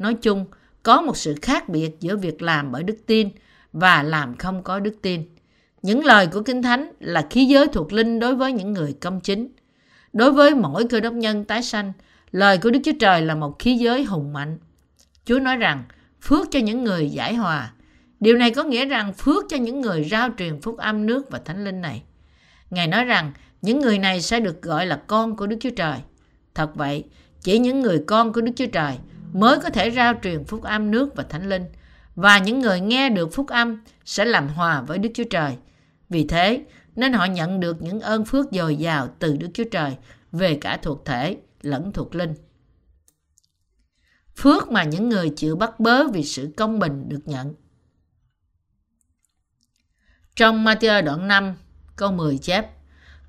Nói chung, có một sự khác biệt giữa việc làm bởi đức tin và làm không có đức tin. Những lời của Kinh Thánh là khí giới thuộc linh đối với những người công chính. Đối với mỗi cơ đốc nhân tái sanh, lời của Đức Chúa Trời là một khí giới hùng mạnh. Chúa nói rằng phước cho những người giải hòa. Điều này có nghĩa rằng phước cho những người rao truyền phúc âm nước và thánh linh này. Ngài nói rằng những người này sẽ được gọi là con của Đức Chúa Trời. Thật vậy, chỉ những người con của Đức Chúa Trời mới có thể rao truyền phúc âm nước và thánh linh. Và những người nghe được phúc âm sẽ làm hòa với Đức Chúa Trời. Vì thế, nên họ nhận được những ơn phước dồi dào từ Đức Chúa Trời về cả thuộc thể lẫn thuộc linh. Phước mà những người chịu bắt bớ vì sự công bình được nhận. Trong Matthew đoạn 5, câu 10 chép,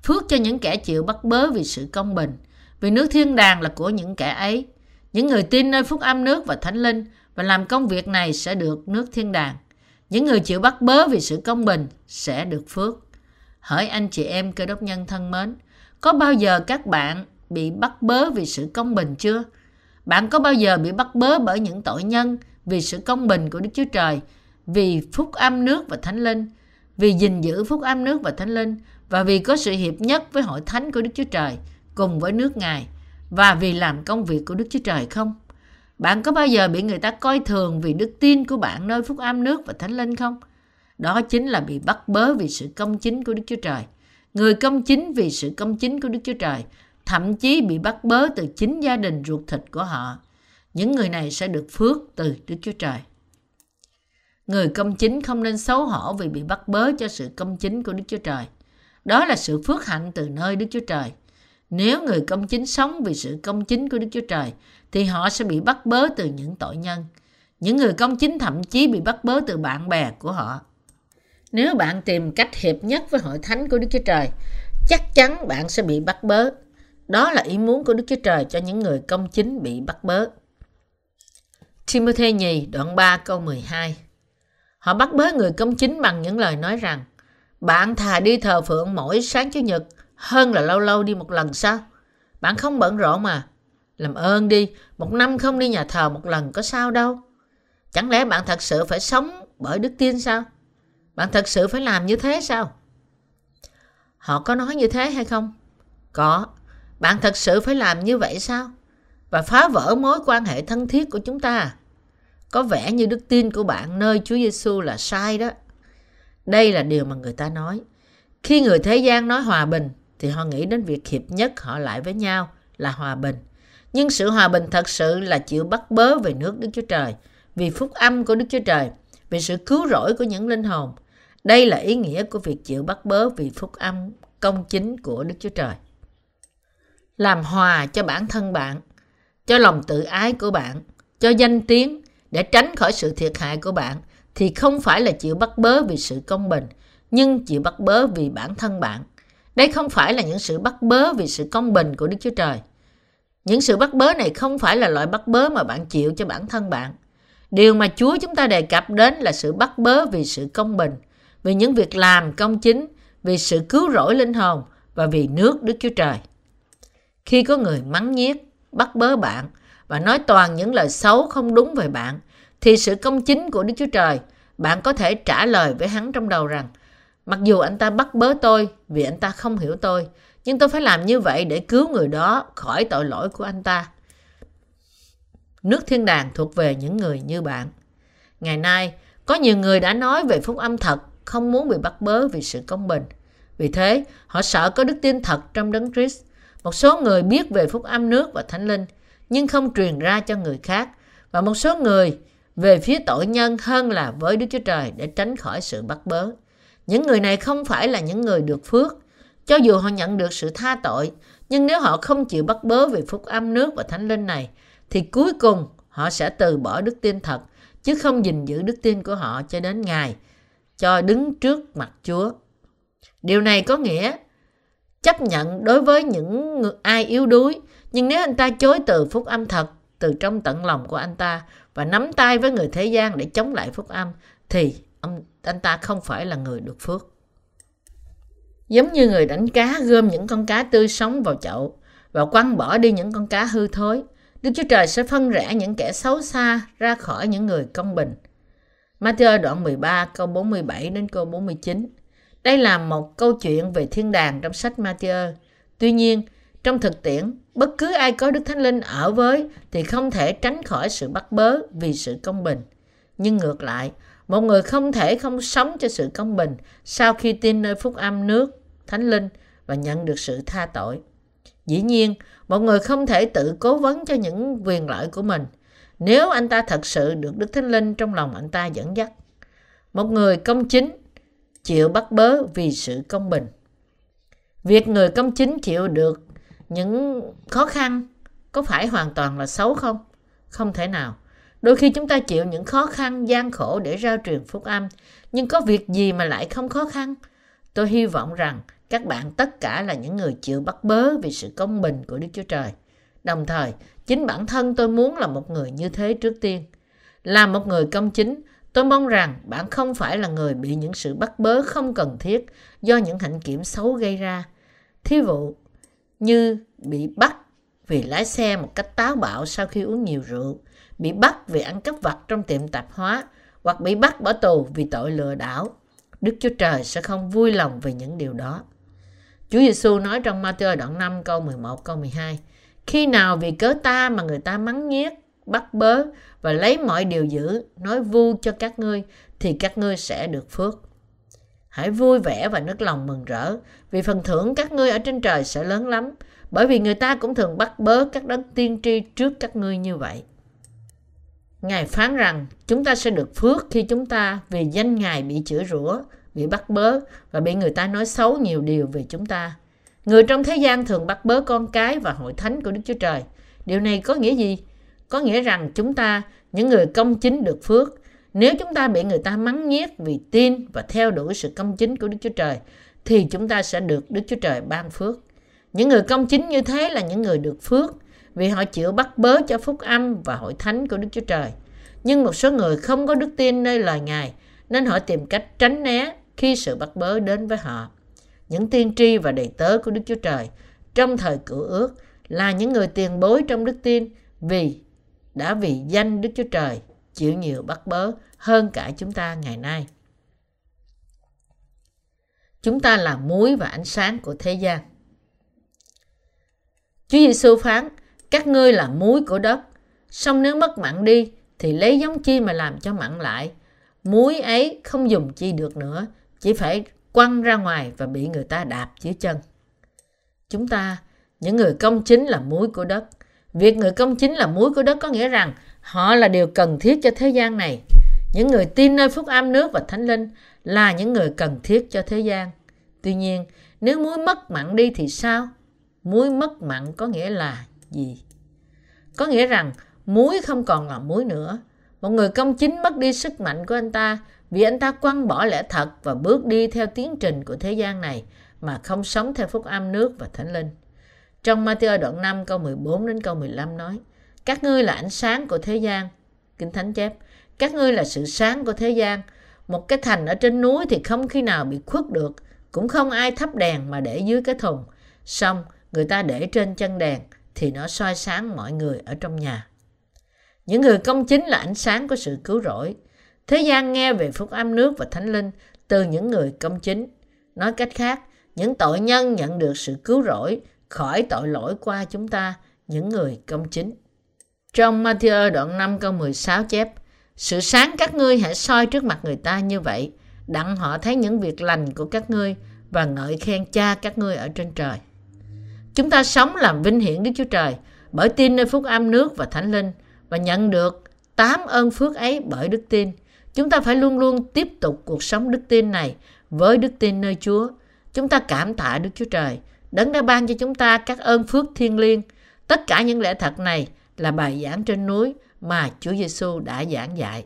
Phước cho những kẻ chịu bắt bớ vì sự công bình, vì nước thiên đàng là của những kẻ ấy. Những người tin nơi phúc âm nước và thánh linh và làm công việc này sẽ được nước thiên đàng. Những người chịu bắt bớ vì sự công bình sẽ được phước. Hỡi anh chị em cơ đốc nhân thân mến, có bao giờ các bạn bị bắt bớ vì sự công bình chưa? Bạn có bao giờ bị bắt bớ bởi những tội nhân vì sự công bình của Đức Chúa Trời, vì phúc âm nước và thánh linh, vì gìn giữ phúc âm nước và thánh linh và vì có sự hiệp nhất với hội thánh của Đức Chúa Trời cùng với nước Ngài và vì làm công việc của Đức Chúa Trời không? Bạn có bao giờ bị người ta coi thường vì đức tin của bạn nơi phúc âm nước và thánh linh không? Đó chính là bị bắt bớ vì sự công chính của Đức Chúa Trời. Người công chính vì sự công chính của Đức Chúa Trời, thậm chí bị bắt bớ từ chính gia đình ruột thịt của họ. Những người này sẽ được phước từ Đức Chúa Trời. Người công chính không nên xấu hổ vì bị bắt bớ cho sự công chính của Đức Chúa Trời. Đó là sự phước hạnh từ nơi Đức Chúa Trời. Nếu người công chính sống vì sự công chính của Đức Chúa Trời, thì họ sẽ bị bắt bớ từ những tội nhân. Những người công chính thậm chí bị bắt bớ từ bạn bè của họ. Nếu bạn tìm cách hiệp nhất với hội thánh của Đức Chúa Trời, chắc chắn bạn sẽ bị bắt bớ. Đó là ý muốn của Đức Chúa Trời cho những người công chính bị bắt bớ. Timothy nhì đoạn 3 câu 12 Họ bắt bớ người công chính bằng những lời nói rằng bạn thà đi thờ phượng mỗi sáng Chủ nhật hơn là lâu lâu đi một lần sao? Bạn không bận rộn mà. Làm ơn đi, một năm không đi nhà thờ một lần có sao đâu. Chẳng lẽ bạn thật sự phải sống bởi đức tin sao? Bạn thật sự phải làm như thế sao? Họ có nói như thế hay không? Có. Bạn thật sự phải làm như vậy sao? Và phá vỡ mối quan hệ thân thiết của chúng ta à? Có vẻ như đức tin của bạn nơi Chúa Giêsu là sai đó. Đây là điều mà người ta nói. Khi người thế gian nói hòa bình thì họ nghĩ đến việc hiệp nhất họ lại với nhau là hòa bình. Nhưng sự hòa bình thật sự là chịu bắt bớ về nước Đức Chúa Trời, vì phúc âm của Đức Chúa Trời, vì sự cứu rỗi của những linh hồn. Đây là ý nghĩa của việc chịu bắt bớ vì phúc âm công chính của Đức Chúa Trời. Làm hòa cho bản thân bạn, cho lòng tự ái của bạn, cho danh tiếng để tránh khỏi sự thiệt hại của bạn thì không phải là chịu bắt bớ vì sự công bình, nhưng chịu bắt bớ vì bản thân bạn. Đây không phải là những sự bắt bớ vì sự công bình của Đức Chúa Trời. Những sự bắt bớ này không phải là loại bắt bớ mà bạn chịu cho bản thân bạn. Điều mà Chúa chúng ta đề cập đến là sự bắt bớ vì sự công bình, vì những việc làm công chính, vì sự cứu rỗi linh hồn và vì nước Đức Chúa Trời. Khi có người mắng nhiếc, bắt bớ bạn và nói toàn những lời xấu không đúng về bạn, thì sự công chính của Đức Chúa Trời, bạn có thể trả lời với hắn trong đầu rằng, mặc dù anh ta bắt bớ tôi vì anh ta không hiểu tôi, nhưng tôi phải làm như vậy để cứu người đó khỏi tội lỗi của anh ta. Nước thiên đàng thuộc về những người như bạn. Ngày nay, có nhiều người đã nói về phúc âm thật, không muốn bị bắt bớ vì sự công bình. Vì thế, họ sợ có đức tin thật trong đấng Christ. Một số người biết về phúc âm nước và thánh linh, nhưng không truyền ra cho người khác. Và một số người về phía tội nhân hơn là với Đức Chúa Trời để tránh khỏi sự bắt bớ. Những người này không phải là những người được phước, cho dù họ nhận được sự tha tội, nhưng nếu họ không chịu bắt bớ về phúc âm nước và thánh linh này, thì cuối cùng họ sẽ từ bỏ đức tin thật, chứ không gìn giữ đức tin của họ cho đến ngày cho đứng trước mặt Chúa. Điều này có nghĩa chấp nhận đối với những người ai yếu đuối, nhưng nếu anh ta chối từ phúc âm thật từ trong tận lòng của anh ta và nắm tay với người thế gian để chống lại phúc âm thì ông anh ta không phải là người được phước. Giống như người đánh cá gom những con cá tươi sống vào chậu và quăng bỏ đi những con cá hư thối. Đức Chúa Trời sẽ phân rẽ những kẻ xấu xa ra khỏi những người công bình. Matthew đoạn 13 câu 47 đến câu 49. Đây là một câu chuyện về thiên đàng trong sách Matthew. Tuy nhiên, trong thực tiễn, bất cứ ai có Đức Thánh Linh ở với thì không thể tránh khỏi sự bắt bớ vì sự công bình. Nhưng ngược lại, một người không thể không sống cho sự công bình sau khi tin nơi phúc âm nước, thánh linh và nhận được sự tha tội. Dĩ nhiên, một người không thể tự cố vấn cho những quyền lợi của mình nếu anh ta thật sự được Đức Thánh Linh trong lòng anh ta dẫn dắt. Một người công chính chịu bắt bớ vì sự công bình. Việc người công chính chịu được những khó khăn có phải hoàn toàn là xấu không? Không thể nào. Đôi khi chúng ta chịu những khó khăn, gian khổ để rao truyền phúc âm, nhưng có việc gì mà lại không khó khăn? Tôi hy vọng rằng các bạn tất cả là những người chịu bắt bớ vì sự công bình của Đức Chúa Trời. Đồng thời, chính bản thân tôi muốn là một người như thế trước tiên. Là một người công chính, tôi mong rằng bạn không phải là người bị những sự bắt bớ không cần thiết do những hạnh kiểm xấu gây ra. Thí dụ như bị bắt vì lái xe một cách táo bạo sau khi uống nhiều rượu, bị bắt vì ăn cắp vặt trong tiệm tạp hóa hoặc bị bắt bỏ tù vì tội lừa đảo. Đức Chúa Trời sẽ không vui lòng về những điều đó. Chúa Giêsu nói trong Matthew đoạn 5 câu 11 câu 12 Khi nào vì cớ ta mà người ta mắng nhiếc, bắt bớ và lấy mọi điều dữ, nói vu cho các ngươi thì các ngươi sẽ được phước. Hãy vui vẻ và nức lòng mừng rỡ vì phần thưởng các ngươi ở trên trời sẽ lớn lắm bởi vì người ta cũng thường bắt bớ các đấng tiên tri trước các ngươi như vậy. Ngài phán rằng chúng ta sẽ được phước khi chúng ta vì danh Ngài bị chửi rủa, bị bắt bớ và bị người ta nói xấu nhiều điều về chúng ta. Người trong thế gian thường bắt bớ con cái và hội thánh của Đức Chúa Trời. Điều này có nghĩa gì? Có nghĩa rằng chúng ta, những người công chính được phước, nếu chúng ta bị người ta mắng nhiếc vì tin và theo đuổi sự công chính của Đức Chúa Trời, thì chúng ta sẽ được Đức Chúa Trời ban phước. Những người công chính như thế là những người được phước vì họ chịu bắt bớ cho phúc âm và hội thánh của Đức Chúa Trời. Nhưng một số người không có đức tin nơi lời Ngài nên họ tìm cách tránh né khi sự bắt bớ đến với họ. Những tiên tri và đầy tớ của Đức Chúa Trời trong thời cựu ước là những người tiền bối trong đức tin vì đã vì danh Đức Chúa Trời chịu nhiều bắt bớ hơn cả chúng ta ngày nay. Chúng ta là muối và ánh sáng của thế gian. Chúa Giêsu phán, các ngươi là muối của đất, song nếu mất mặn đi thì lấy giống chi mà làm cho mặn lại. Muối ấy không dùng chi được nữa, chỉ phải quăng ra ngoài và bị người ta đạp dưới chân. Chúng ta, những người công chính là muối của đất. Việc người công chính là muối của đất có nghĩa rằng họ là điều cần thiết cho thế gian này. Những người tin nơi phúc âm nước và thánh linh là những người cần thiết cho thế gian. Tuy nhiên, nếu muối mất mặn đi thì sao? Muối mất mặn có nghĩa là gì? Có nghĩa rằng muối không còn là muối nữa. Một người công chính mất đi sức mạnh của anh ta vì anh ta quăng bỏ lẽ thật và bước đi theo tiến trình của thế gian này mà không sống theo phúc âm nước và thánh linh. Trong Matthew đoạn 5 câu 14 đến câu 15 nói, Các ngươi là ánh sáng của thế gian. Kinh Thánh chép, Các ngươi là sự sáng của thế gian. Một cái thành ở trên núi thì không khi nào bị khuất được. Cũng không ai thắp đèn mà để dưới cái thùng. Xong, người ta để trên chân đèn thì nó soi sáng mọi người ở trong nhà. Những người công chính là ánh sáng của sự cứu rỗi. Thế gian nghe về phúc âm nước và thánh linh từ những người công chính. Nói cách khác, những tội nhân nhận được sự cứu rỗi khỏi tội lỗi qua chúng ta, những người công chính. Trong Matthew đoạn 5 câu 16 chép, Sự sáng các ngươi hãy soi trước mặt người ta như vậy, đặng họ thấy những việc lành của các ngươi và ngợi khen cha các ngươi ở trên trời. Chúng ta sống làm vinh hiển Đức Chúa Trời bởi tin nơi phúc âm nước và thánh linh và nhận được tám ơn phước ấy bởi đức tin. Chúng ta phải luôn luôn tiếp tục cuộc sống đức tin này với đức tin nơi Chúa. Chúng ta cảm tạ Đức Chúa Trời, đấng đã ban cho chúng ta các ơn phước thiên liêng. Tất cả những lẽ thật này là bài giảng trên núi mà Chúa Giêsu đã giảng dạy.